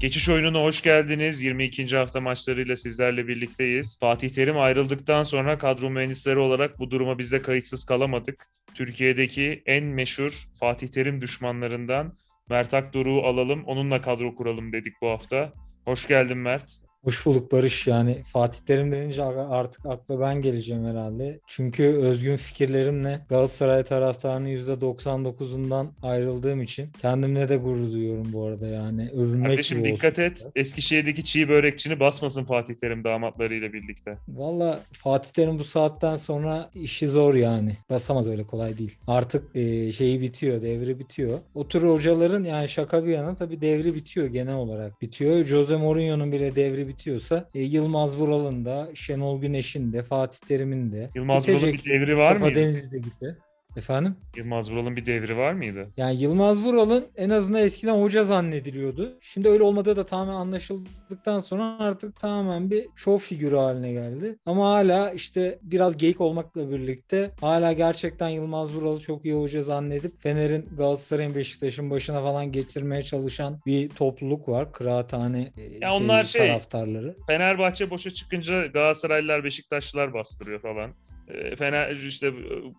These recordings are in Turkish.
Geçiş oyununa hoş geldiniz. 22. hafta maçlarıyla sizlerle birlikteyiz. Fatih Terim ayrıldıktan sonra kadro mühendisleri olarak bu duruma biz de kayıtsız kalamadık. Türkiye'deki en meşhur Fatih Terim düşmanlarından Mert Akdoruk'u alalım, onunla kadro kuralım dedik bu hafta. Hoş geldin Mert. Hoş bulduk Barış. Yani Fatih Terim denince artık akla ben geleceğim herhalde. Çünkü özgün fikirlerimle Galatasaray taraftarının %99'undan ayrıldığım için kendimle de gurur duyuyorum bu arada yani. Övünmek Kardeşim dikkat et. biraz. Eskişehir'deki çiğ börekçini basmasın Fatih Terim damatlarıyla birlikte. Valla Fatih Terim bu saatten sonra işi zor yani. Basamaz öyle kolay değil. Artık e, şeyi bitiyor, devri bitiyor. O tür hocaların yani şaka bir yana tabii devri bitiyor genel olarak. Bitiyor. Jose Mourinho'nun bile devri bitiyorsa e, Yılmaz Vural'ın da, Şenol Güneş'in de, Fatih Terim'in de. Yılmaz Vural'ın bir devri var Kafa mıydı? Denizli de gitti. Efendim? Yılmaz Vural'ın bir devri var mıydı? Yani Yılmaz Vural'ın en azından eskiden hoca zannediliyordu. Şimdi öyle olmadığı da tamamen anlaşıldıktan sonra artık tamamen bir şov figürü haline geldi. Ama hala işte biraz geyik olmakla birlikte hala gerçekten Yılmaz Vural'ı çok iyi hoca zannedip Fener'in Galatasaray'ın Beşiktaş'ın başına falan getirmeye çalışan bir topluluk var. Kıraathane e, Ya onlar şey- taraftarları. Fenerbahçe boşa çıkınca Galatasaraylılar, Beşiktaşlılar bastırıyor falan. Ee, Fener işte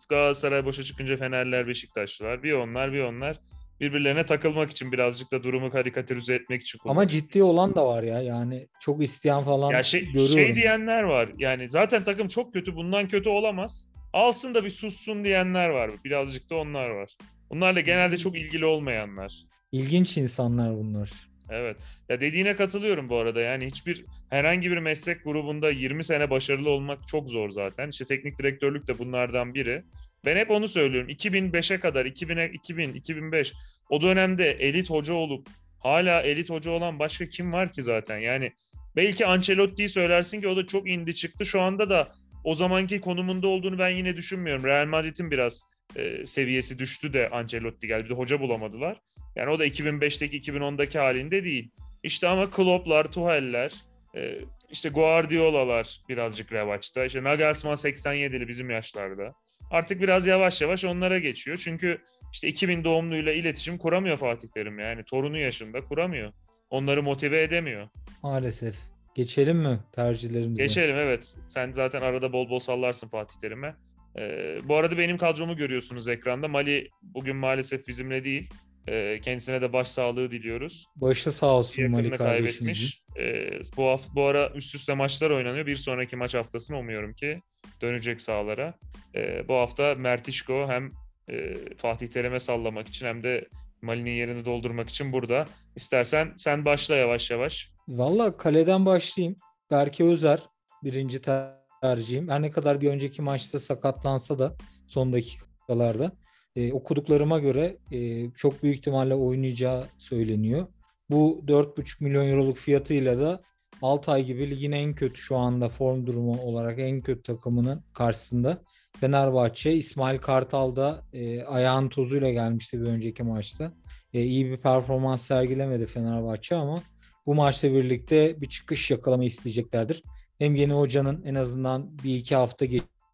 Galatasaray boşa çıkınca Fenerler, Beşiktaşlılar. Bir onlar, bir onlar. Birbirlerine takılmak için birazcık da durumu karikatürize etmek için Ama kullanıyor. ciddi olan da var ya. Yani çok isteyen falan Ya şey, görüyorum. şey diyenler var. Yani zaten takım çok kötü, bundan kötü olamaz. Alsın da bir sussun diyenler var. Birazcık da onlar var. Bunlarla genelde çok ilgili olmayanlar. İlginç insanlar bunlar. Evet. Ya dediğine katılıyorum bu arada. Yani hiçbir herhangi bir meslek grubunda 20 sene başarılı olmak çok zor zaten. İşte teknik direktörlük de bunlardan biri. Ben hep onu söylüyorum. 2005'e kadar 2000'e 2000 2005 o dönemde elit hoca olup hala elit hoca olan başka kim var ki zaten? Yani belki Ancelotti'yi söylersin ki o da çok indi çıktı. Şu anda da o zamanki konumunda olduğunu ben yine düşünmüyorum. Real Madrid'in biraz e, seviyesi düştü de Ancelotti geldi. Bir de hoca bulamadılar. Yani o da 2005'teki 2010'daki halinde değil. İşte ama Klopp'lar, Tuchel'ler, e, işte Guardiola'lar birazcık revaçta. İşte Nagelsmann 87'li bizim yaşlarda. Artık biraz yavaş yavaş onlara geçiyor. Çünkü işte 2000 doğumluyla iletişim kuramıyor Fatih Terim yani. Torunu yaşında kuramıyor. Onları motive edemiyor. Maalesef. Geçelim mi tercihlerimize? Geçelim evet. Sen zaten arada bol bol sallarsın Fatih Terim'e. Ee, bu arada benim kadromu görüyorsunuz ekranda. Mali bugün maalesef bizimle değil. Ee, kendisine de başsağlığı diliyoruz. Başı sağ olsun yakınını kardeşimizin. kaybetmiş. Ee, bu hafta, bu ara üst üste maçlar oynanıyor. Bir sonraki maç haftasını umuyorum ki dönecek sahalara. Ee, bu hafta Mertişko hem e, Fatih Terim'e sallamak için hem de Mali'nin yerini doldurmak için burada. İstersen sen başla yavaş yavaş. Valla kaleden başlayayım. Berke Özer birinci ter- tercihim. Her ne kadar bir önceki maçta sakatlansa da son dakikalarda e, okuduklarıma göre e, çok büyük ihtimalle oynayacağı söyleniyor. Bu 4,5 milyon euroluk fiyatıyla da Altay gibi ligin en kötü şu anda form durumu olarak en kötü takımının karşısında Fenerbahçe İsmail Kartal da e, ayağın tozuyla gelmişti bir önceki maçta. E, iyi bir performans sergilemedi Fenerbahçe ama bu maçla birlikte bir çıkış yakalama isteyeceklerdir. Hem yeni hocanın en azından bir iki hafta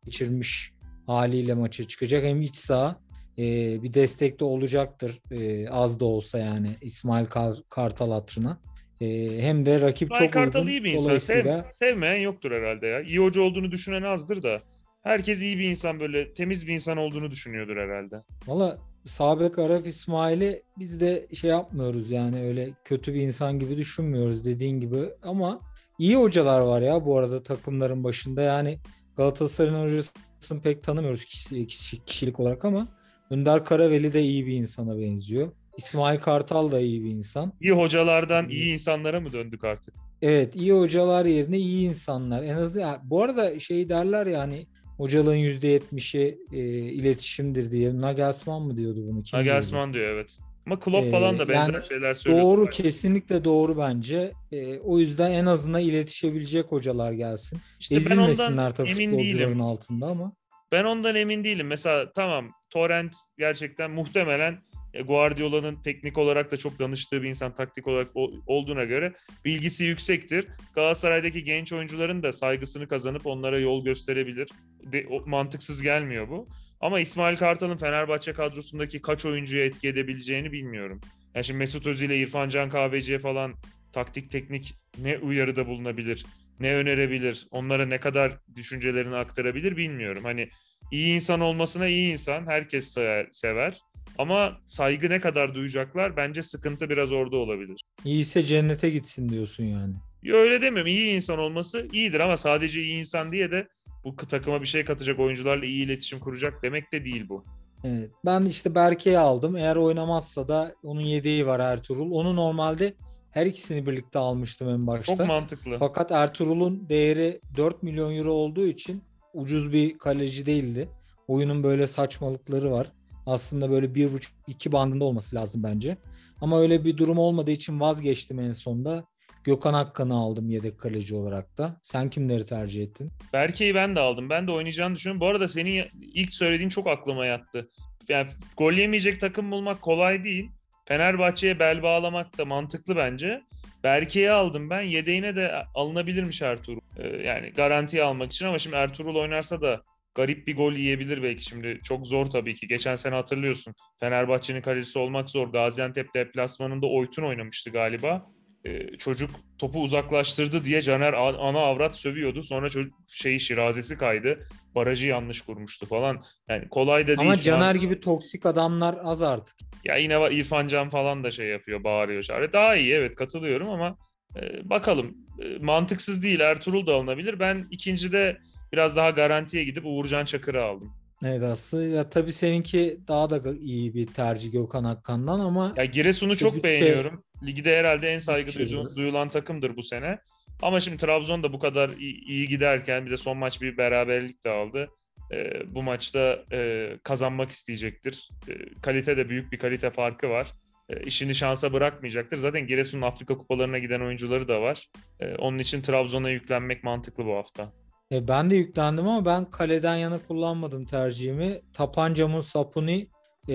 geçirmiş haliyle maça çıkacak hem iç saha e, bir destek de olacaktır e, az da olsa yani İsmail Kar- Kartal hatırına. E, hem de rakip İsmail çok Kartal uygun. iyi bir insan. Dolayısıyla Sev- sevmeyen yoktur herhalde ya. İyi hoca olduğunu düşünen azdır da. Herkes iyi bir insan böyle temiz bir insan olduğunu düşünüyordur herhalde. Valla Sabek Arap İsmail'i biz de şey yapmıyoruz yani öyle kötü bir insan gibi düşünmüyoruz dediğin gibi ama iyi hocalar var ya bu arada takımların başında yani Galatasaray'ın hocasını pek tanımıyoruz kişi- kişi- kişilik olarak ama Önder Karaveli de iyi bir insana benziyor. İsmail Kartal da iyi bir insan. İyi hocalardan iyi insanlara mı döndük artık? Evet iyi hocalar yerine iyi insanlar. En azından ya, bu arada şey derler yani hocalığın %70'i e, iletişimdir diye. Nagelsmann mı diyordu bunu? Kim? Nagelsmann diyor evet. Ama Klopp Ee, falan da benzer yani şeyler söylüyor. Doğru kesinlikle doğru bence. E, o yüzden en azından iletişebilecek hocalar gelsin. İşte ben Ezilmesinler ondan tabii emin değilim. altında ama. Ben ondan emin değilim. Mesela tamam Torrent gerçekten muhtemelen e, Guardiola'nın teknik olarak da çok danıştığı bir insan taktik olarak olduğuna göre bilgisi yüksektir. Galatasaray'daki genç oyuncuların da saygısını kazanıp onlara yol gösterebilir. De, o- mantıksız gelmiyor bu. Ama İsmail Kartal'ın Fenerbahçe kadrosundaki kaç oyuncuya etki edebileceğini bilmiyorum. Yani şimdi Mesut Özil ile İrfan Can Kahveci'ye falan taktik teknik ne uyarıda bulunabilir, ne önerebilir, onlara ne kadar düşüncelerini aktarabilir bilmiyorum. Hani iyi insan olmasına iyi insan, herkes sever. Ama saygı ne kadar duyacaklar bence sıkıntı biraz orada olabilir. İyiyse cennete gitsin diyorsun yani. Yo, öyle demiyorum. İyi insan olması iyidir ama sadece iyi insan diye de bu takıma bir şey katacak oyuncularla iyi iletişim kuracak demek de değil bu. Evet. Ben işte Berke'yi aldım. Eğer oynamazsa da onun yedeği var Ertuğrul. Onu normalde her ikisini birlikte almıştım en başta. Çok mantıklı. Fakat Ertuğrul'un değeri 4 milyon euro olduğu için ucuz bir kaleci değildi. Oyunun böyle saçmalıkları var. Aslında böyle 1.5-2 bandında olması lazım bence. Ama öyle bir durum olmadığı için vazgeçtim en sonda. Gökhan Akkan'ı aldım yedek kaleci olarak da. Sen kimleri tercih ettin? Berke'yi ben de aldım. Ben de oynayacağını düşünüyorum. Bu arada senin ilk söylediğin çok aklıma yattı. Yani gol yemeyecek takım bulmak kolay değil. Fenerbahçe'ye bel bağlamak da mantıklı bence. Berke'yi aldım ben. Yedeğine de alınabilirmiş Ertuğrul. Ee, yani garantiye almak için ama şimdi Ertuğrul oynarsa da garip bir gol yiyebilir belki şimdi. Çok zor tabii ki. Geçen sene hatırlıyorsun. Fenerbahçe'nin kalecisi olmak zor. Gaziantep deplasmanında Oytun oynamıştı galiba. Ee, çocuk topu uzaklaştırdı diye Caner ana avrat sövüyordu. Sonra çocuk şeyi şirazesi kaydı. Barajı yanlış kurmuştu falan. Yani kolay da değil. Ama Caner an... gibi toksik adamlar az artık. Ya yine var İrfan Can falan da şey yapıyor, bağırıyor. Çağırıyor. Daha iyi evet katılıyorum ama e, bakalım. E, mantıksız değil. Ertuğrul da alınabilir. Ben ikincide biraz daha garantiye gidip Uğurcan Çakır'ı aldım. Evet aslında ya tabii seninki daha da iyi bir tercih Gökhan Akkan'dan ama ya Giresun'u çok beğeniyorum. Ligde herhalde en saygı duyulan takımdır bu sene. Ama şimdi Trabzon da bu kadar iyi, iyi giderken bir de son maç bir beraberlik de aldı. E, bu maçta e, kazanmak isteyecektir. E, kalite de büyük bir kalite farkı var. E, işini şansa bırakmayacaktır. Zaten Giresun'un Afrika kupalarına giden oyuncuları da var. E, onun için Trabzon'a yüklenmek mantıklı bu hafta. E, ben de yüklendim ama ben kaleden yana kullanmadım tercihimi. Tapancamın Sapuni e,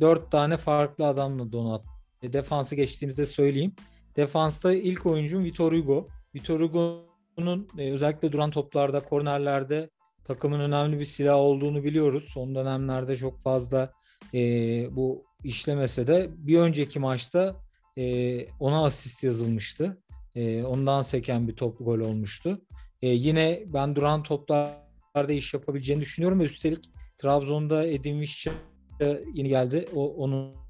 4 tane farklı adamla donat. E, defansı geçtiğimizde söyleyeyim. Defansta ilk oyuncum Vitor Hugo. Vitor Hugo'nun e, özellikle duran toplarda, kornerlerde takımın önemli bir silah olduğunu biliyoruz. Son dönemlerde çok fazla e, bu işlemese de bir önceki maçta e, ona asist yazılmıştı. E, ondan seken bir top gol olmuştu. E, yine ben duran toplarda iş yapabileceğini düşünüyorum ve üstelik Trabzon'da Edin Visca yeni geldi. O,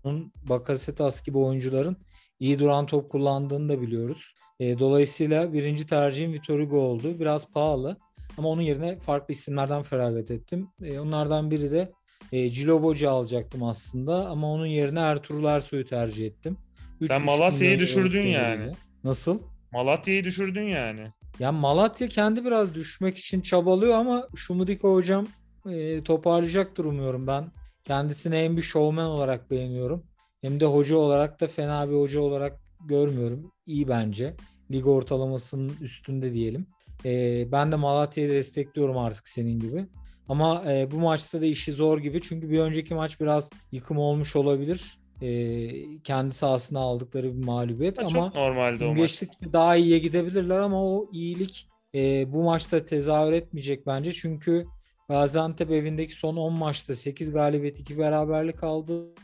onun Bakasetas gibi oyuncuların iyi duran top kullandığını da biliyoruz. E, dolayısıyla birinci tercihim Vitor Hugo oldu. Biraz pahalı ama onun yerine farklı isimlerden feragat ettim. E, onlardan biri de e, Cilo Boca alacaktım aslında ama onun yerine Ertuğrul Ersoy'u tercih ettim. Üç Sen Malatya'yı düşürdün yani. Nasıl? Malatya'yı düşürdün yani. Ya Malatya kendi biraz düşmek için çabalıyor ama Şumudika hocam e, toparlayacaktır umuyorum ben. Kendisini hem bir showman olarak beğeniyorum hem de hoca olarak da fena bir hoca olarak görmüyorum. İyi bence. Lig ortalamasının üstünde diyelim. E, ben de Malatya'yı destekliyorum artık senin gibi. Ama e, bu maçta da işi zor gibi. Çünkü bir önceki maç biraz yıkım olmuş olabilir e, kendi sahasına aldıkları bir mağlubiyet ama çok normalde o geçtikçe daha iyiye gidebilirler ama o iyilik e, bu maçta tezahür etmeyecek bence çünkü Gaziantep evindeki son 10 maçta 8 galibiyet 2 beraberlik aldı.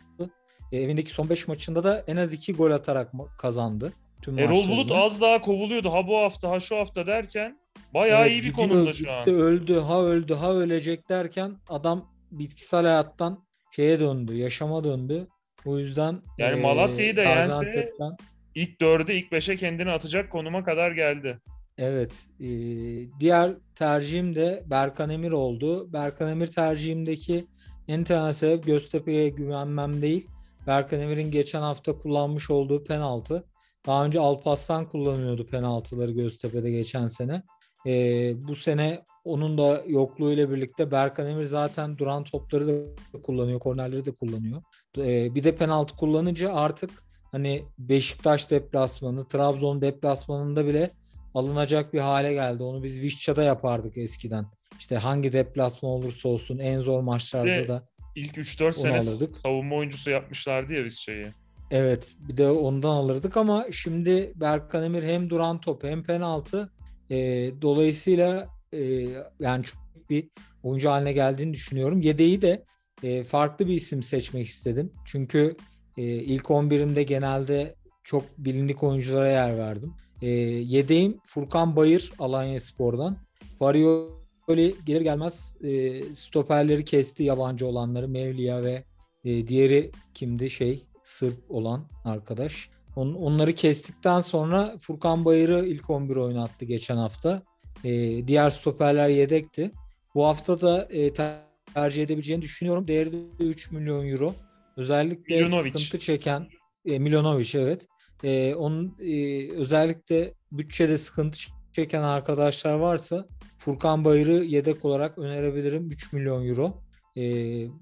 E, evindeki son 5 maçında da en az 2 gol atarak kazandı. Tüm Erol Bulut az daha kovuluyordu ha bu hafta ha şu hafta derken bayağı evet, iyi bir konumda şu an. Öldü ha öldü ha ölecek derken adam bitkisel hayattan şeye döndü yaşama döndü. O yüzden yani Malatya'yı da yense ilk dörde ilk beşe kendini atacak konuma kadar geldi. Evet. E, diğer tercihim de Berkan Emir oldu. Berkan Emir tercihimdeki en temel sebep Göztepe'ye güvenmem değil. Berkan Emir'in geçen hafta kullanmış olduğu penaltı. Daha önce Alpaslan kullanıyordu penaltıları Göztepe'de geçen sene. E, bu sene onun da yokluğuyla birlikte Berkan Emir zaten duran topları da kullanıyor, kornerleri de kullanıyor. E, bir de penaltı kullanınca artık hani Beşiktaş deplasmanı, Trabzon deplasmanında bile alınacak bir hale geldi. Onu biz Vişça'da yapardık eskiden. İşte hangi deplasman olursa olsun en zor maçlarda da ilk 3-4 sene alırdık. savunma oyuncusu yapmışlardı ya Vişça'yı. Evet bir de ondan alırdık ama şimdi Berkan Emir hem duran top hem penaltı e, dolayısıyla e, yani çok bir oyuncu haline geldiğini düşünüyorum. Yedeği de e, farklı bir isim seçmek istedim. Çünkü e, ilk 11'imde genelde çok bilindik oyunculara yer verdim. E, yedeğim Furkan Bayır Alanya Spor'dan. Farioli gelir gelmez e, stoperleri kesti yabancı olanları. Mevlia ve e, diğeri kimdi şey Sırp olan arkadaş. On, onları kestikten sonra Furkan Bayır'ı ilk 11 oynattı geçen hafta. E, diğer stoperler yedekti. Bu hafta da e, tercih edebileceğini düşünüyorum. Değeri de 3 milyon euro. Özellikle Milanovic. sıkıntı çeken e, Milanovic evet. E, onun e, özellikle bütçede sıkıntı çeken arkadaşlar varsa Furkan Bayır'ı yedek olarak önerebilirim. 3 milyon euro. E,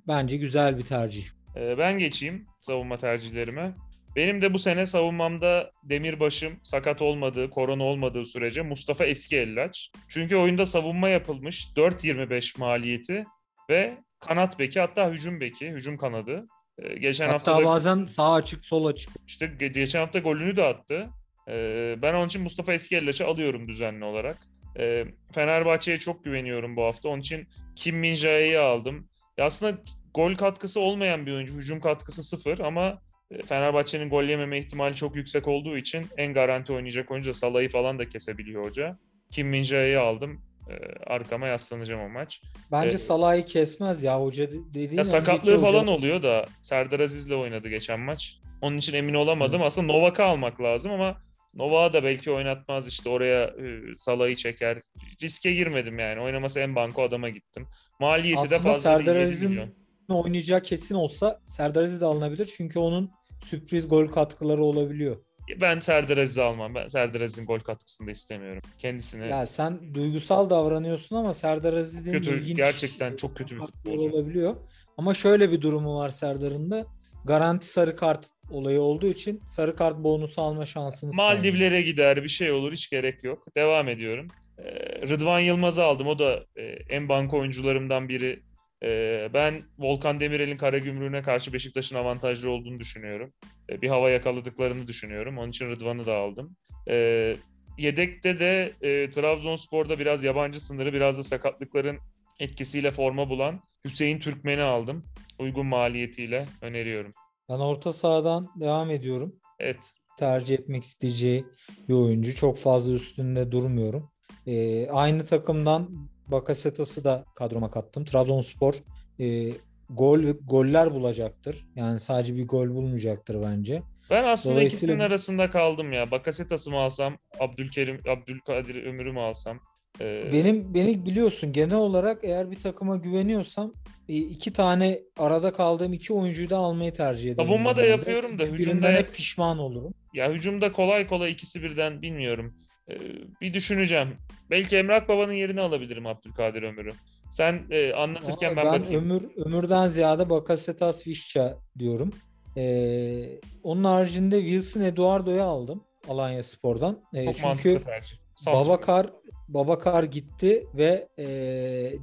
bence güzel bir tercih. Ee, ben geçeyim savunma tercihlerime. Benim de bu sene savunmamda Demirbaş'ım sakat olmadığı, korona olmadığı sürece Mustafa Eski Ellaç. Çünkü oyunda savunma yapılmış 4.25 maliyeti ve kanat beki hatta hücum beki, hücum kanadı. Ee, geçen Hatta hafta da bazen sağ açık sol açık. işte ge- geçen hafta golünü de attı. Ee, ben onun için Mustafa Eski Ellaç'ı alıyorum düzenli olarak. Ee, Fenerbahçe'ye çok güveniyorum bu hafta. Onun için Kim Min Jae'yi aldım. Ya aslında gol katkısı olmayan bir oyuncu. Hücum katkısı sıfır ama e, Fenerbahçe'nin gol yememe ihtimali çok yüksek olduğu için en garanti oynayacak oyuncu da Salah'ı falan da kesebiliyor hoca. Kim Min Jae'yi aldım. Ee, arkama yaslanacağım o maç. Bence Ee, Salah'ı kesmez ya hoca de- dediğin Ya sakatlığı hoca- falan oluyor da Serdar Aziz'le oynadı geçen maç. Onun için emin olamadım. Aslında Novak'ı almak lazım ama Novak'ı da belki oynatmaz işte oraya e, Salah'ı çeker. Riske girmedim yani. Oynaması en banko adama gittim. Maliyeti de Aslında fazla Serdar değil, 7 Aziz'in oynayacağı kesin olsa Serdar Aziz de alınabilir. Çünkü onun sürpriz gol katkıları olabiliyor. Ben Serdar Aziz'i almam. Ben Serdar Aziz'in gol katkısını da istemiyorum. Kendisine Ya sen duygusal davranıyorsun ama Serdar Aziz'in kötü, ilginç gerçekten çok kötü bir futbolcu. olabiliyor. Ama şöyle bir durumu var Serdar'ın da. Garanti sarı kart olayı olduğu için sarı kart bonusu alma şansınız. Maldivlere gider bir şey olur hiç gerek yok. Devam ediyorum. Ee, Rıdvan Yılmaz'ı aldım. O da e, en banko oyuncularımdan biri. Ee, ben Volkan Demirel'in Karagümrük'üne karşı Beşiktaş'ın avantajlı olduğunu düşünüyorum. Ee, bir hava yakaladıklarını düşünüyorum. Onun için Rıdvan'ı da aldım. Ee, yedekte de e, Trabzonspor'da biraz yabancı sınırı, biraz da sakatlıkların etkisiyle forma bulan Hüseyin Türkmen'i aldım. Uygun maliyetiyle öneriyorum. Ben orta sahadan devam ediyorum. Evet. tercih etmek isteyeceği bir oyuncu. Çok fazla üstünde durmuyorum. Ee, aynı takımdan Bakasetas'ı da kadroma kattım. Trabzonspor e, gol goller bulacaktır. Yani sadece bir gol bulmayacaktır bence. Ben aslında Dolayısıyla- ikisinin arasında kaldım ya. Bakasetas'ı mı alsam, Abdülkerim, Abdülkadir Ömür'ü mü alsam? Ee, Benim beni biliyorsun genel olarak eğer bir takıma güveniyorsam e, iki tane arada kaldığım iki oyuncuyu da almayı tercih ederim. Savunma da yapıyorum da hücumda hep pişman olurum. ya hücumda kolay kolay ikisi birden bilmiyorum. Ee, bir düşüneceğim. Belki Emrah Baba'nın yerini alabilirim Abdülkadir Ömür'ü. Sen e, anlatırken Ama ben, ben bakayım. ömür ömürden ziyade Bakasetas Vişça diyorum. Ee, onun haricinde Wilson Eduardo'yu aldım Alanya Spor'dan. Ee, Çok çünkü. Babakar Babakar gitti ve e,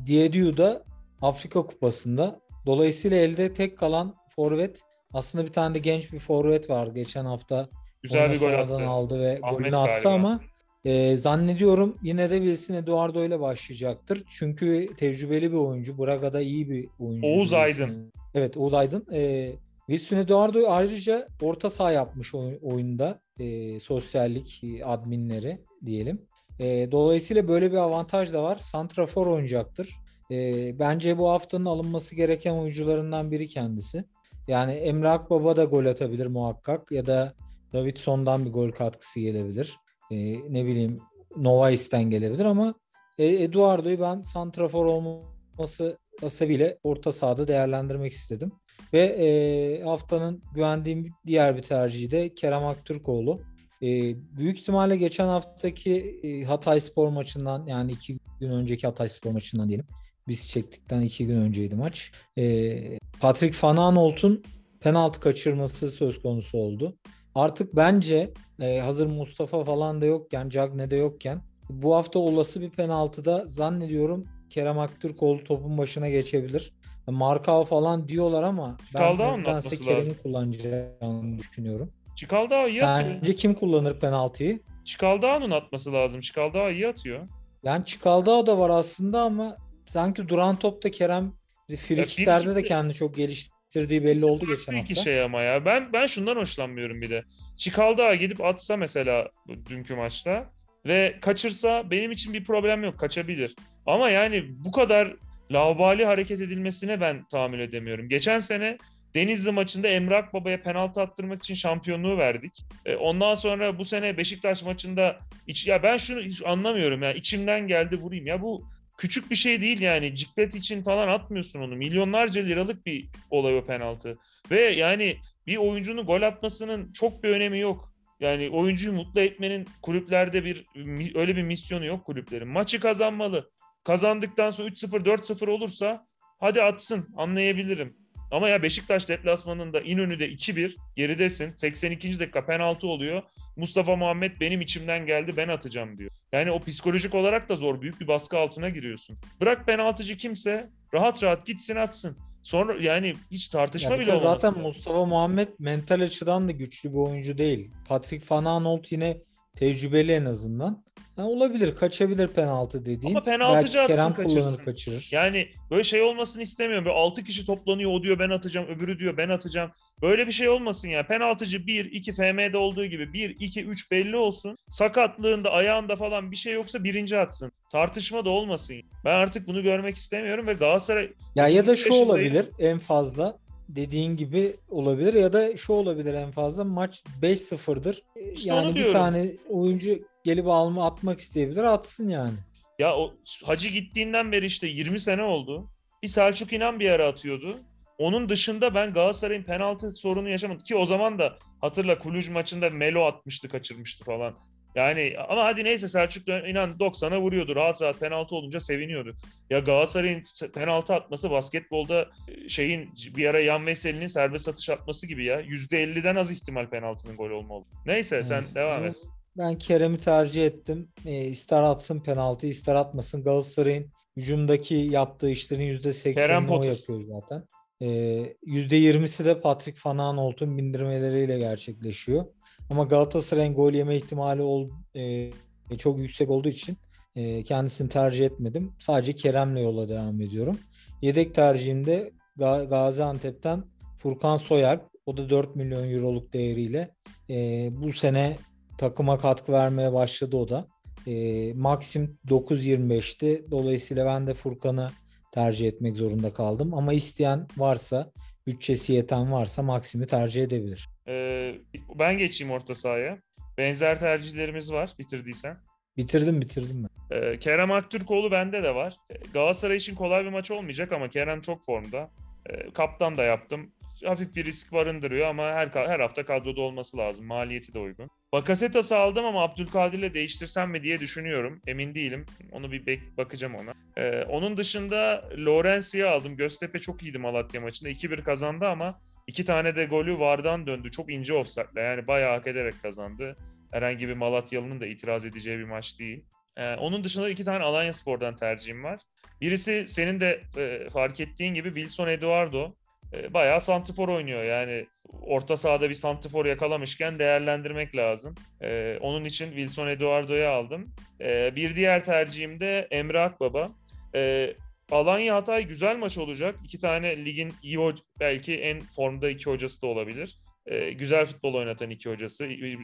Diediu da Afrika Kupası'nda. Dolayısıyla elde tek kalan forvet aslında bir tane de genç bir forvet var geçen hafta. Güzel bir gol attı. aldı ve Ahmet golünü attı galiba. ama e, zannediyorum yine de Wilson Eduardo ile başlayacaktır. Çünkü tecrübeli bir oyuncu. Braga'da iyi bir oyuncu. Oğuz. Aydın. Evet Oğuz Aydın. E, Wilson Eduardo ayrıca orta saha yapmış oy- oyunda. E, sosyallik adminleri diyelim. E, dolayısıyla böyle bir avantaj da var. Santrafor oynayacaktır. E, bence bu haftanın alınması gereken oyuncularından biri kendisi. Yani Emre Akbaba da gol atabilir muhakkak ya da Davidson'dan bir gol katkısı gelebilir. E, ne bileyim Novais'ten gelebilir ama e, Eduardo'yu ben santrafor olması hasebiyle orta sahada değerlendirmek istedim. Ve e, haftanın güvendiğim diğer bir tercihi de Kerem Aktürkoğlu. E, büyük ihtimalle geçen haftaki e, Hatay Spor maçından yani iki gün önceki Hatay Spor maçından diyelim. Biz çektikten iki gün önceydi maç. E, Patrick Van Aanholt'un penaltı kaçırması söz konusu oldu. Artık bence e, hazır Mustafa falan da yokken, Cagne de yokken bu hafta olası bir penaltıda zannediyorum Kerem Aktürkoğlu topun başına geçebilir. Markao falan diyorlar ama ben nedense Kerem'i kullanacağını düşünüyorum. Çikaldağ iyi atıyor. Sence kim kullanır penaltıyı? Çikaldağ'ın atması lazım. Çikaldağ iyi atıyor. Yani Çikaldağ da var aslında ama sanki duran topta Kerem frikiklerde de kendini çok geliştirdiğini getirdiği belli oldu geçen Farklı iki hafta. şey ama ya. Ben ben şundan hoşlanmıyorum bir de. Çikaldağ'a gidip atsa mesela dünkü maçta ve kaçırsa benim için bir problem yok. Kaçabilir. Ama yani bu kadar laubali hareket edilmesine ben tahammül edemiyorum. Geçen sene Denizli maçında Emrak Baba'ya penaltı attırmak için şampiyonluğu verdik. E, ondan sonra bu sene Beşiktaş maçında iç, ya ben şunu hiç anlamıyorum ya içimden geldi vurayım ya bu küçük bir şey değil yani ciklet için falan atmıyorsun onu. Milyonlarca liralık bir olay o penaltı. Ve yani bir oyuncunun gol atmasının çok bir önemi yok. Yani oyuncuyu mutlu etmenin kulüplerde bir öyle bir misyonu yok kulüplerin. Maçı kazanmalı. Kazandıktan sonra 3-0 4-0 olursa hadi atsın anlayabilirim. Ama ya Beşiktaş deplasmanında İnönü'de 2-1 geridesin. 82. dakika penaltı oluyor. Mustafa Muhammed benim içimden geldi ben atacağım diyor. Yani o psikolojik olarak da zor. Büyük bir baskı altına giriyorsun. Bırak penaltıcı kimse rahat rahat gitsin atsın. Sonra yani hiç tartışma Ya bir bile olmaz. zaten Mustafa Muhammed mental açıdan da güçlü bir oyuncu değil. Patrick Van Aanholt yine tecrübeli en azından. Ha, olabilir, kaçabilir penaltı dediğin. Ama penaltıcı Belki atsın, Kerem kaçırsın. kaçırır. Yani böyle şey olmasını istemiyorum. Böyle 6 kişi toplanıyor. O diyor ben atacağım. Öbürü diyor ben atacağım. Böyle bir şey olmasın ya. Penaltıcı 1, 2 FM'de olduğu gibi 1, 2, 3 belli olsun. Sakatlığında, ayağında falan bir şey yoksa birinci atsın. Tartışma da olmasın. Ben artık bunu görmek istemiyorum ve Galatasaray Ya ya da 33 şu olabilir en fazla dediğin gibi olabilir ya da şu olabilir en fazla maç 5-0'dır. İşte yani bir tane oyuncu gelip alma atmak isteyebilir atsın yani. Ya o Hacı gittiğinden beri işte 20 sene oldu. Bir Selçuk İnan bir ara atıyordu. Onun dışında ben Galatasaray'ın penaltı sorunu yaşamadım. Ki o zaman da hatırla Kuluj maçında Melo atmıştı kaçırmıştı falan. Yani ama hadi neyse Selçuk İnan 90'a vuruyordu. Rahat rahat penaltı olunca seviniyordu. Ya Galatasaray'ın penaltı atması basketbolda e, şeyin bir ara Yan Veseli'nin serbest atış atması gibi ya. %50'den az ihtimal penaltının gol olma oldu. Neyse sen Evet. devam et. Ben Kerem'i tercih ettim. E, ister atsın penaltı, ister atmasın. Galatasaray'ın hücumdaki yaptığı işlerin Kerem %80'ini o yapıyor zaten. E, %20'si de Patrick Van Aanholt'un bindirmeleriyle gerçekleşiyor. Ama Galatasaray'ın gol yeme ihtimali ol, e, çok yüksek olduğu için e, kendisini tercih etmedim. Sadece Kerem'le yola devam ediyorum. Yedek tercihimde Ga- Gaziantep'ten Furkan Soyalp. O da 4 milyon euroluk değeriyle e, bu sene takıma katkı vermeye başladı o da. E, Maxim 9.25'ti. Dolayısıyla ben de Furkan'ı tercih etmek zorunda kaldım. Ama isteyen varsa, bütçesi yeten varsa Maxim'i tercih edebilir. Ee, ben geçeyim orta sahaya. Benzer tercihlerimiz var bitirdiysen. Bitirdim bitirdim ben. Ee, Kerem Aktürkoğlu bende de var. Ee, Galatasaray için kolay bir maç olmayacak ama Kerem çok formda. Ee, kaptan da yaptım. Hafif bir risk barındırıyor ama her her hafta kadroda olması lazım. Maliyeti de uygun. Bakasetas'ı aldım ama Abdülkadir'le değiştirsem mi diye düşünüyorum. Emin değilim. Onu bir bek- bakacağım ona. Ee, onun dışında Lorenzi'yi aldım. Göztepe çok iyiydi Malatya maçında. 2-1 kazandı ama iki tane de golü vardan döndü. Çok ince offside'le yani bayağı hak ederek kazandı. Herhangi bir Malatyalı'nın da itiraz edeceği bir maç değil. Ee, onun dışında iki tane Alanya Spor'dan tercihim var. Birisi senin de e, fark ettiğin gibi Wilson Eduardo. E, bayağı santifor oynuyor yani orta sahada bir santifor yakalamışken değerlendirmek lazım. E, onun için Wilson Eduardo'yu aldım. E, bir diğer tercihim de Emre Akbaba. E, Alanya Hatay güzel maç olacak. İki tane ligin iyi belki en formda iki hocası da olabilir. E, güzel futbol oynatan iki hocası,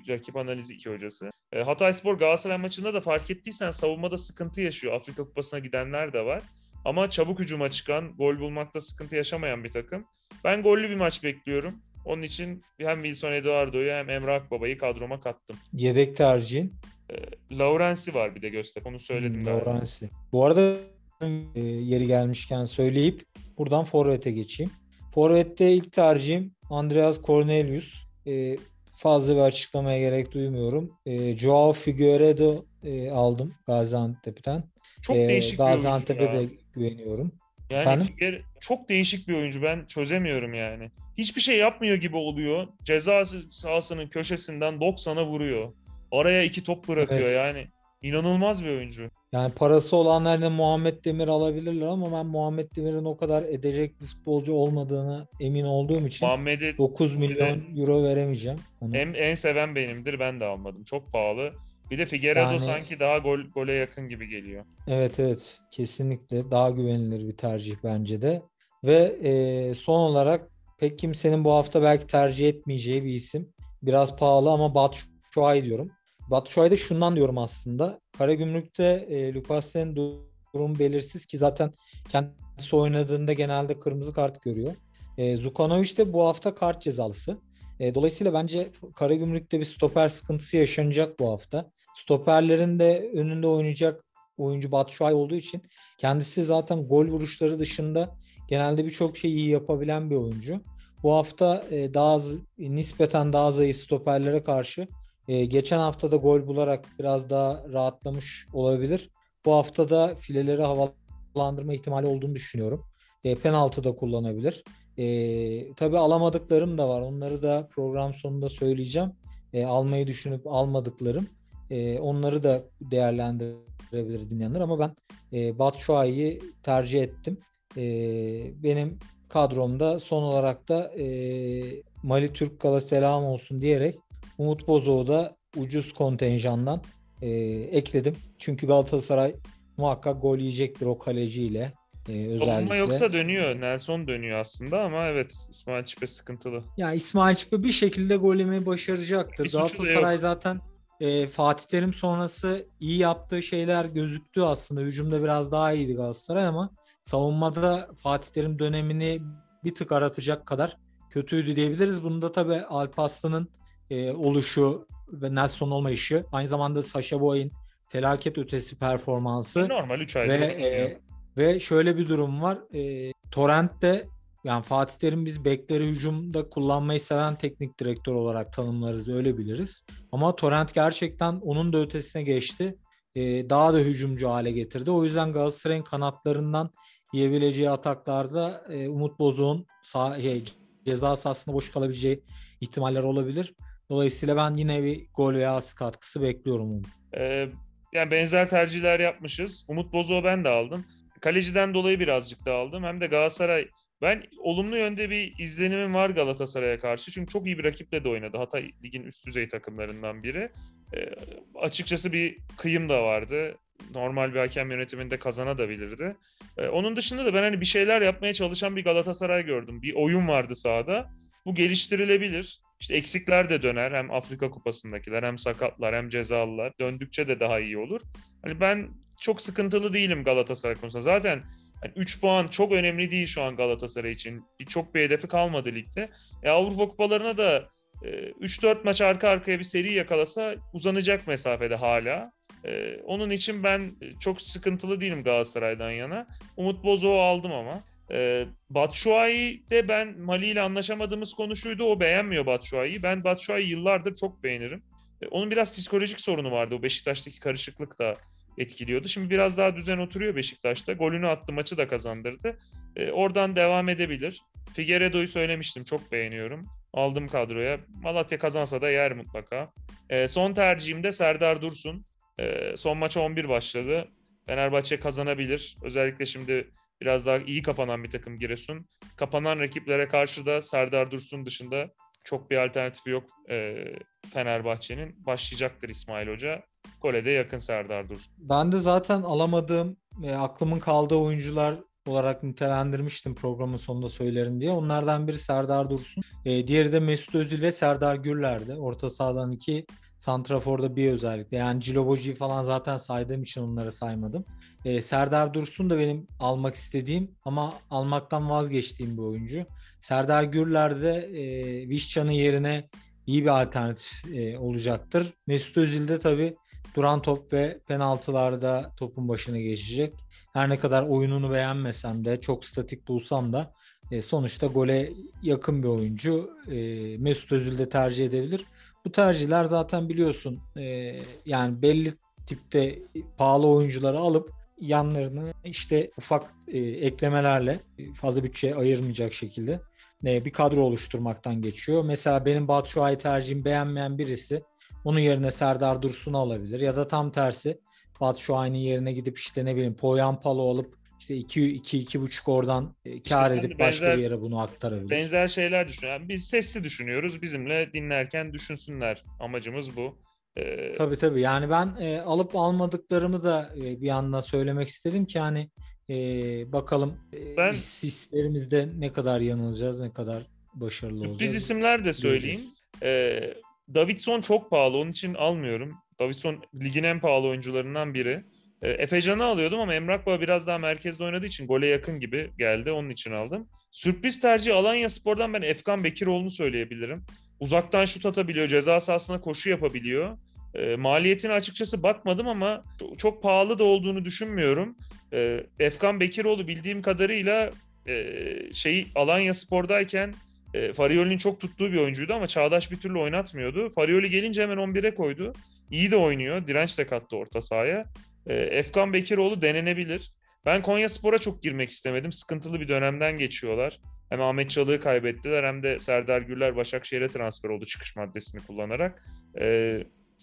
rakip analizi iki hocası. E, Hatay Spor Galatasaray maçında da fark ettiysen savunmada sıkıntı yaşıyor. Afrika Kupası'na gidenler de var. Ama çabuk hücuma çıkan, gol bulmakta sıkıntı yaşamayan bir takım. Ben gollü bir maç bekliyorum. Onun için hem Wilson Eduardo'yu hem Emre Akbaba'yı kadroma kattım. Yedek tercihin Laurensi var bir de Göztepe. Onu söyledim Hmm. Lawrence'i. Bu arada e, yeri gelmişken söyleyip buradan Forvet'e geçeyim. Forvet'te ilk tercihim Andreas Cornelius. E, fazla bir açıklamaya gerek duymuyorum. E, Joao Figueiredo e, aldım Gaziantep'ten. Çok E, değişik bir oyuncu Gaziantep'e de güveniyorum. Yani Efendim? Çok değişik bir oyuncu. Ben çözemiyorum yani. Hiçbir şey yapmıyor gibi oluyor. Ceza sahasının köşesinden 90'a vuruyor. Araya iki top bırakıyor Evet. yani. İnanılmaz bir oyuncu. Yani parası olanlar yine Muhammed Demir alabilirler ama ben Muhammed Demir'in o kadar edecek bir futbolcu olmadığını emin olduğum için Muhammed'i 9 milyon euro veremeyeceğim. Ona. en, en seven benimdir. Ben de almadım. Çok pahalı. Bir de Figueiredo Yani- sanki daha gol gole yakın gibi geliyor. Evet evet kesinlikle daha güvenilir bir tercih bence de. Ve e, son olarak pek kimsenin bu hafta belki tercih etmeyeceği bir isim. Biraz pahalı ama Batshuayi diyorum. Batshuayi de şundan diyorum aslında. Karagümrük'te e, Lukas'ın durum belirsiz ki zaten kendisi oynadığında genelde kırmızı kart görüyor. E, Zukanovic de bu hafta kart cezalısı. E, dolayısıyla bence Karagümrük'te bir stoper sıkıntısı yaşanacak bu hafta. Stoperlerin de önünde oynayacak oyuncu Batshuayi olduğu için kendisi zaten gol vuruşları dışında genelde birçok şeyi iyi yapabilen bir oyuncu. Bu hafta e, daha nispeten daha zayıf stoperlere karşı e, geçen hafta da gol bularak biraz daha rahatlamış olabilir. Bu hafta da fileleri havalandırma ihtimali olduğunu düşünüyorum. E, penaltı da kullanabilir. E, tabii alamadıklarım da var. Onları da program sonunda söyleyeceğim. E, almayı düşünüp almadıklarım. E, onları da değerlendirebilir dinleyenler ama ben e, Batshuayi'yi tercih ettim. E, benim kadromda son olarak da e, Mali Türk Kala selam olsun diyerek Umut Bozoğu da ucuz kontenjandan e, ekledim. Çünkü Galatasaray muhakkak gol yiyecektir o kaleciyle. E, özellikle. Savunma yoksa dönüyor. Nelson dönüyor aslında ama evet İsmail Çipe sıkıntılı. Ya yani İsmail Çipe bir şekilde golemi başaracaktır. Bir Galatasaray zaten e, Fatih Terim sonrası iyi yaptığı şeyler gözüktü aslında. Hücumda biraz daha iyiydi Galatasaray ama savunmada Fatih Terim dönemini bir tık aratacak kadar kötüydü diyebiliriz. Bunda tabii Alpaslı'nın e, oluşu ve Nelson olmayışı aynı zamanda Sasha Boy'un felaket ötesi performansı. Normal 3 aydır ve, e, ve şöyle bir durum var. E, Torrent'te yani Fatih Terim biz bekleri hücumda kullanmayı seven teknik direktör olarak tanımlarız, öyle biliriz. Ama Torrent gerçekten onun da ötesine geçti. Ee, daha da hücumcu hale getirdi. O yüzden Galatasaray'ın kanatlarından yiyebileceği ataklarda e, Umut Bozok'un sağ, şey, ceza sahasında boş kalabileceği ihtimaller olabilir. Dolayısıyla ben yine bir gol veya asist katkısı bekliyorum. Ee, yani benzer tercihler yapmışız. Umut Bozok'u ben de aldım. Kaleciden dolayı birazcık da aldım. Hem de Galatasaray ben olumlu yönde bir izlenimim var Galatasaray'a karşı. Çünkü çok iyi bir rakiple de oynadı. Hatay ligin üst düzey takımlarından biri. E, açıkçası bir kıyım da vardı. Normal bir hakem yönetiminde kazanabilirdi. E, onun dışında da ben hani bir şeyler yapmaya çalışan bir Galatasaray gördüm. Bir oyun vardı sahada. Bu geliştirilebilir. İşte eksikler de döner. Hem Afrika Kupası'ndakiler hem sakatlar hem cezalılar. Döndükçe de daha iyi olur. Hani ben çok sıkıntılı değilim Galatasaray konusunda. Zaten yani 3 puan çok önemli değil şu an Galatasaray için. Bir çok bir hedefi kalmadı ligde. E, Avrupa kupalarına da e, 3-4 maç arka arkaya bir seri yakalasa uzanacak mesafede hala. E, onun için ben çok sıkıntılı değilim Galatasaray'dan yana. Umut Bozoğu aldım ama. E, Batshuayi ben Mali ile anlaşamadığımız konuşuydu. O beğenmiyor Batshuayi'yi. Ben Batshuayi'yi yıllardır çok beğenirim. E, onun biraz psikolojik sorunu vardı. O Beşiktaş'taki karışıklık da etkiliyordu. Şimdi biraz daha düzen oturuyor Beşiktaş'ta. Golünü attı, maçı da kazandırdı. E, oradan devam edebilir. Figueredo'yu söylemiştim, çok beğeniyorum. Aldım kadroya. Malatya kazansa da yer mutlaka. E, son tercihim de Serdar Dursun. E, son maça 11 başladı. Fenerbahçe kazanabilir. Özellikle şimdi biraz daha iyi kapanan bir takım Giresun. Kapanan rakiplere karşı da Serdar Dursun dışında çok bir alternatifi yok e, Fenerbahçe'nin. Başlayacaktır İsmail Hoca. Gole de yakın Serdar Dursun. Ben de zaten alamadığım, e, aklımın kaldığı oyuncular olarak nitelendirmiştim programın sonunda söylerim diye. Onlardan biri Serdar Dursun. E, diğeri de Mesut Özil ve Serdar Gürler'di. Orta sahadan iki Santrafor'da bir özellikle. Yani Ciloboji'yi falan zaten saydığım için onları saymadım. E, Serdar Dursun da benim almak istediğim ama almaktan vazgeçtiğim bir oyuncu. Serdar Gürler de e, Vişcan'ın yerine iyi bir alternatif e, olacaktır. Mesut Özil de tabii duran top ve penaltılarda topun başına geçecek. Her ne kadar oyununu beğenmesem de çok statik bulsam da e, sonuçta gole yakın bir oyuncu. E, Mesut Özil de tercih edebilir. Bu tercihler zaten biliyorsun e, yani belli tipte pahalı oyuncuları alıp yanlarını işte ufak e, eklemelerle fazla bütçe ayırmayacak şekilde e, bir kadro oluşturmaktan geçiyor. Mesela benim Batshuayi tercihim beğenmeyen birisi onun yerine Serdar Dursun'u alabilir ya da tam tersi Batshuayi'nin yerine gidip işte ne bileyim Poyan Palo alıp işte 2 2 2 buçuk oradan e, kar edip benzer, başka bir yere bunu aktarabilir. Benzer şeyler düşünüyor. Yani biz sesli düşünüyoruz. Bizimle dinlerken düşünsünler. Amacımız bu. Ee... Tabii tabii. Yani ben e, alıp almadıklarımı da e, bir yandan söylemek istedim ki hani e, bakalım e, ben... biz hislerimizde ne kadar yanılacağız, ne kadar başarılı Sürpriz olacağız. isimler de söyleyeyim. Ee, Davidson çok pahalı. Onun için almıyorum. Davidson ligin en pahalı oyuncularından biri. Ee, Efecan'ı alıyordum ama Emrak Baba biraz daha merkezde oynadığı için gole yakın gibi geldi. Onun için aldım. Sürpriz tercih Alanya Spor'dan ben Efkan Bekiroğlu'nu söyleyebilirim. Uzaktan şut atabiliyor. Ceza sahasına koşu yapabiliyor. E, maliyetine açıkçası bakmadım ama çok, pahalı da olduğunu düşünmüyorum. E, Efkan Bekiroğlu bildiğim kadarıyla e, şey Alanya Spor'dayken e, Farioli'nin çok tuttuğu bir oyuncuydu ama Çağdaş bir türlü oynatmıyordu. Farioli gelince hemen 11'e koydu. İyi de oynuyor. Direnç de kattı orta sahaya. E, Efkan Bekiroğlu denenebilir. Ben Konya Spor'a çok girmek istemedim. Sıkıntılı bir dönemden geçiyorlar. Hem Ahmet Çalık'ı kaybettiler hem de Serdar Gürler Başakşehir'e transfer oldu çıkış maddesini kullanarak. E,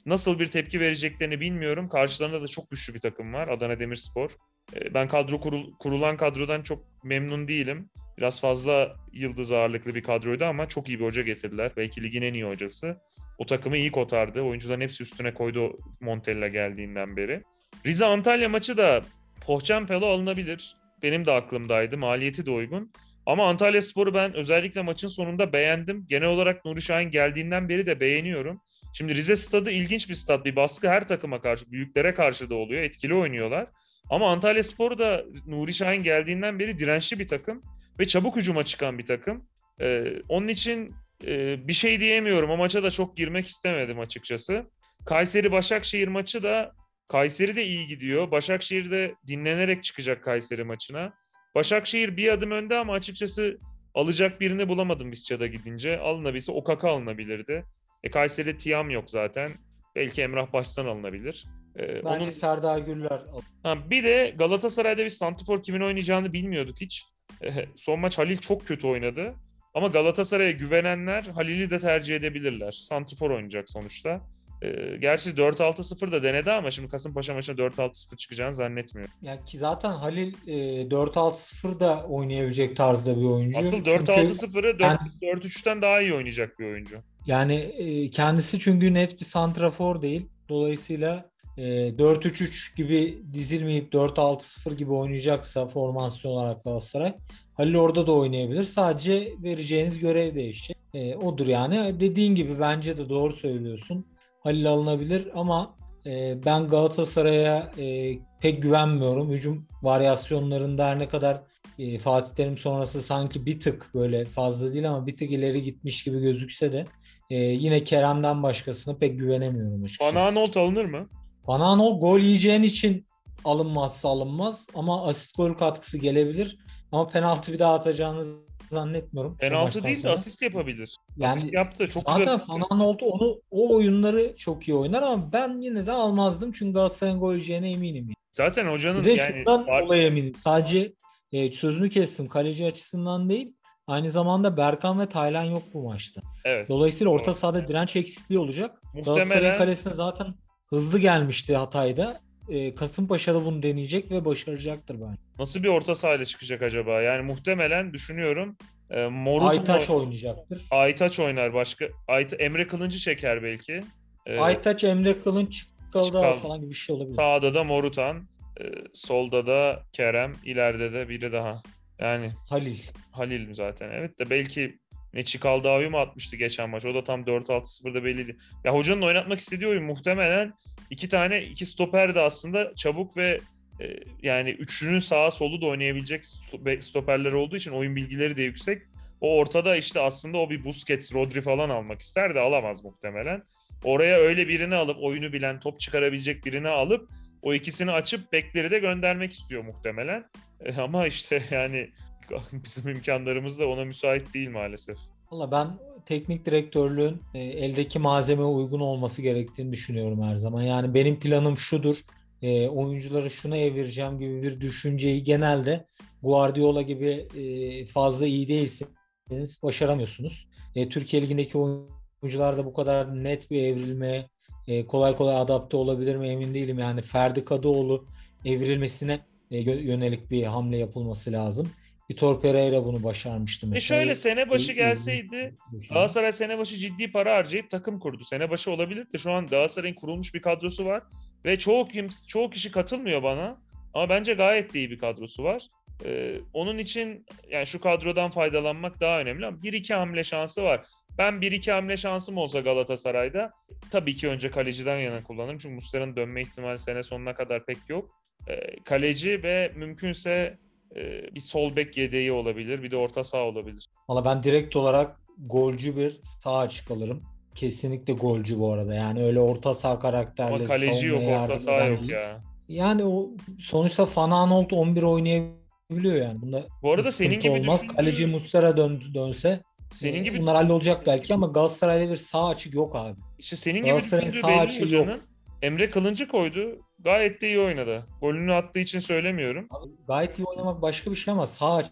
nasıl bir tepki vereceklerini bilmiyorum. Karşılarında da çok güçlü bir takım var. Adana Demirspor. E, ben kadro kurul, kurulan kadrodan çok memnun değilim. Biraz fazla yıldız ağırlıklı bir kadroydu ama çok iyi bir hoca getirdiler. Belki ligin en iyi hocası. O takımı iyi kotardı. Oyuncuların hepsi üstüne koydu Montella geldiğinden beri. Rize Antalya maçı da Pohçampelo alınabilir. Benim de aklımdaydı. Maliyeti de uygun. Ama Antalya Spor'u ben özellikle maçın sonunda beğendim. Genel olarak Nuri Şahin geldiğinden beri de beğeniyorum. Şimdi Rize stadı ilginç bir stat. Bir baskı her takıma karşı, büyüklere karşı da oluyor. Etkili oynuyorlar. Ama Antalya Spor da Nuri Şahin geldiğinden beri dirençli bir takım ve çabuk hücuma çıkan bir takım. Ee, onun için e, bir şey diyemiyorum. O maça da çok girmek istemedim açıkçası. Kayseri-Başakşehir maçı da Kayseri de iyi gidiyor. Başakşehir de dinlenerek çıkacak Kayseri maçına. Başakşehir bir adım önde ama açıkçası alacak birini bulamadım Visca'da gidince. Alınabilse Okaka alınabilirdi. E Kayseri'de Tiam yok zaten. Belki Emrah Başsan alınabilir. Ee, Bence onun Serdar Gürler Ha, bir de Galatasaray'da biz Santifor kimin oynayacağını bilmiyorduk hiç. Eh, Son maç Halil çok kötü oynadı. Ama Galatasaray'a güvenenler Halil'i de tercih edebilirler. Santifor oynayacak sonuçta. Ee, gerçi 4-6-0 da denedi ama şimdi Kasımpaşa maçına 4-6-0 çıkacağını zannetmiyorum. Yani ki zaten Halil e, 4-6-0 da oynayabilecek tarzda bir oyuncu. Asıl Çünkü 4-6-0'ı kendisi- 4-3'ten daha iyi oynayacak bir oyuncu. Yani e, kendisi çünkü net bir santrafor değil. Dolayısıyla e, 4-3-3 gibi dizilmeyip 4-6-0 gibi oynayacaksa formasyon olarak Galatasaray Halil orada da oynayabilir. Sadece vereceğiniz görev değişecek. E, odur yani. Dediğin gibi bence de doğru söylüyorsun. Halil alınabilir ama e, ben Galatasaray'a e, pek güvenmiyorum. Hücum varyasyonlarında her ne kadar e, Fatih Terim sonrası sanki bir tık böyle fazla değil ama bir tık ileri gitmiş gibi gözükse de e, yine Kerem'den başkasına pek güvenemiyorum açıkçası. Van Aanholt alınır mı? Van Aanholt gol yiyeceğin için alınmazsa alınmaz ama asist gol katkısı gelebilir. Ama penaltı bir daha atacağını zannetmiyorum. bu Penaltı değil de asist yapabilir. Yani asist yaptı. Çok Zaten güzel. Van Aanholt onu o oyunları çok iyi oynar ama ben yine de almazdım çünkü Galatasaray'ın gol yiyeceğine eminim. Zaten hocanın Bir de yani şundan var- dolayı eminim. Sadece e, sözünü kestim kaleci açısından değil. Aynı zamanda Berkan ve Taylan yok bu maçta. evet. Dolayısıyla orta sahada direnç eksikliği olacak. Galatasaray'ın Muhtemelen kalesine zaten hızlı gelmişti Hatay'da. E, Kasımpaşa'da bunu deneyecek ve başaracaktır bence. nasıl bir orta sahayla çıkacak acaba? Yani muhtemelen düşünüyorum. E, Morutan Aytaç oy- oynayacaktır. Aytaç oynar başka. Ayta, Emre Kılıncı çeker belki. E, Aytaç, Emre Kılınç, Çıkal. falan gibi bir şey olabilir. Sağda da Morutan. e, solda da Kerem. ileride de biri daha. Yani Halil. Halil zaten. Evet de belki ne Çikaldağ'ı mı atmıştı geçen maç? O da tam 4-6-0'da belliydi. Ya hocanın oynatmak istediği oyun muhtemelen iki tane iki stoper de aslında çabuk ve e, yani üçlünün sağa solu da oynayabilecek stoperler olduğu için oyun bilgileri de yüksek. O ortada işte aslında o bir Busquets, Rodri falan almak ister de alamaz muhtemelen. Oraya öyle birini alıp oyunu bilen, top çıkarabilecek birini alıp o ikisini açıp bekleri de göndermek istiyor muhtemelen. E, ama işte yani bizim imkanlarımız da ona müsait değil maalesef. Valla ben teknik direktörlüğün e, eldeki malzemeye uygun olması gerektiğini düşünüyorum her zaman. Yani benim planım şudur. E, oyuncuları şuna evireceğim gibi bir düşünceyi genelde Guardiola gibi e, fazla iyi değilseniz başaramıyorsunuz. E, Türkiye Ligi'ndeki oyuncular da bu kadar net bir evrilmeye e, kolay kolay adapte olabilir mi emin değilim. Yani Ferdi Kadıoğlu evrilmesine e, yönelik bir hamle yapılması lazım. Vitor Pereira bunu başarmıştı E mesela. şöyle sene başı İyi- gelseydi Galatasaray sene başı ciddi para harcayıp takım kurdu. Sene başı olabilir de şu an Galatasaray'ın kurulmuş bir kadrosu var ve çoğu kim çoğu kişi katılmıyor bana ama bence gayet de iyi bir kadrosu var. Ee, onun için yani şu kadrodan faydalanmak daha önemli ama 1-2 hamle şansı var. Ben 1-2 hamle şansım olsa Galatasaray'da tabii ki önce kaleciden yana kullanırım. Çünkü Muslera'nın dönme ihtimali sene sonuna kadar pek yok. Ee, kaleci ve mümkünse e, bir sol bek yedeği olabilir. Bir de orta saha olabilir. Valla ben direkt olarak golcü bir sağ açık alırım. Kesinlikle golcü bu arada. Yani öyle orta saha karakterli Ama kaleci yok, orta saha yok değil. ya. Yani o sonuçta Van Aanholt 11 oynayabiliyor yani. Bunda Bu arada senin gibi olmaz. Kaleci Muslera dön, dönse Senin gibi bunlar hallolacak belki ama Galatasaray'da bir sağ açık yok abi. işte senin gibi Galatasaray'ın sağ açığı yok. Emre Kılıncı koydu. Gayet de iyi oynadı. Golünü attığı için söylemiyorum. Abi Gayet iyi oynamak başka bir şey ama sağ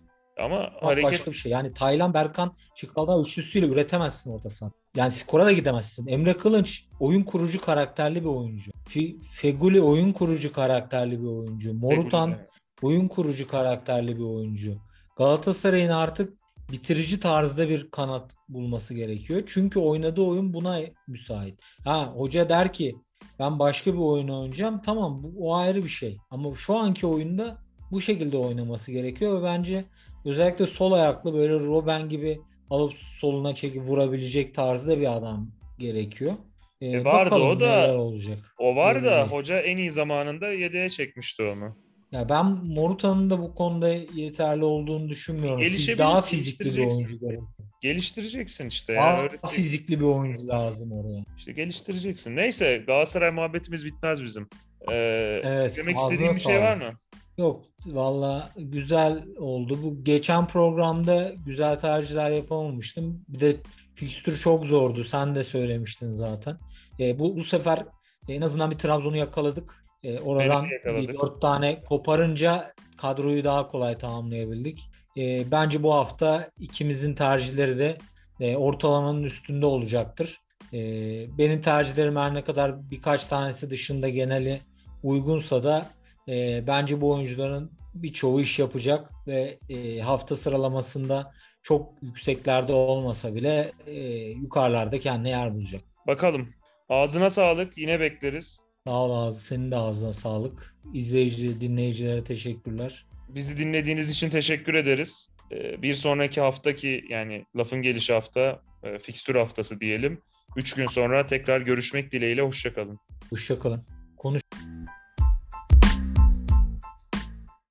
Ama hareket başka bir şey. Yani Taylan, Berkan, Çıkal'dan üçlüsüyle üretemezsin orta saha. Yani skora da gidemezsin. Emre Kılınç oyun kurucu karakterli bir oyuncu. Fi- Feguli oyun kurucu karakterli bir oyuncu. Morutan oyun kurucu karakterli bir oyuncu. Galatasaray'ın artık bitirici tarzda bir kanat bulması gerekiyor. Çünkü oynadığı oyun buna müsait. Ha hoca der ki ben başka bir oyun oynayacağım. Tamam bu o ayrı bir şey. Ama şu anki oyunda bu şekilde oynaması gerekiyor ve bence özellikle sol ayaklı böyle Robben gibi alıp soluna çekip vurabilecek tarzda bir adam gerekiyor. Ee, E vardı o da. olacak. O var da hoca en iyi zamanında yedeğe çekmişti onu. Ya ben Morutan'ın da bu konuda yeterli olduğunu düşünmüyorum. Gelişebilir, daha fizikli bir oyuncu gerekiyor. Geliştireceksin işte. Daha öğreteceksin. fizikli bir oyuncu lazım oraya. İşte geliştireceksin. Neyse Galatasaray muhabbetimiz bitmez bizim. Ee, Evet. demek ağzına istediğin bir şey var mı? Yok valla güzel oldu. Bu geçen programda güzel tercihler yapamamıştım. Bir de fikstür çok zordu. Sen de söylemiştin zaten. E, bu bu sefer en azından bir Trabzon'u yakaladık. E, oradan bir dört tane koparınca kadroyu daha kolay tamamlayabildik. E, bence bu hafta ikimizin tercihleri de e, ortalamanın üstünde olacaktır. E, benim tercihlerim her ne kadar birkaç tanesi dışında geneli uygunsa da e, bence bu oyuncuların birçoğu iş yapacak ve e, hafta sıralamasında çok yükseklerde olmasa bile e, yukarılarda kendine yer bulacak. Bakalım. Ağzına sağlık. Yine bekleriz. Sağ ol Ağzı. Senin de ağzına sağlık. İzleyici, dinleyicilere teşekkürler. Bizi dinlediğiniz için teşekkür ederiz. Ee, bir sonraki haftaki yani lafın gelişi hafta e, fikstür haftası diyelim. Üç gün sonra tekrar görüşmek dileğiyle. Hoşçakalın. Hoşçakalın. Konuş.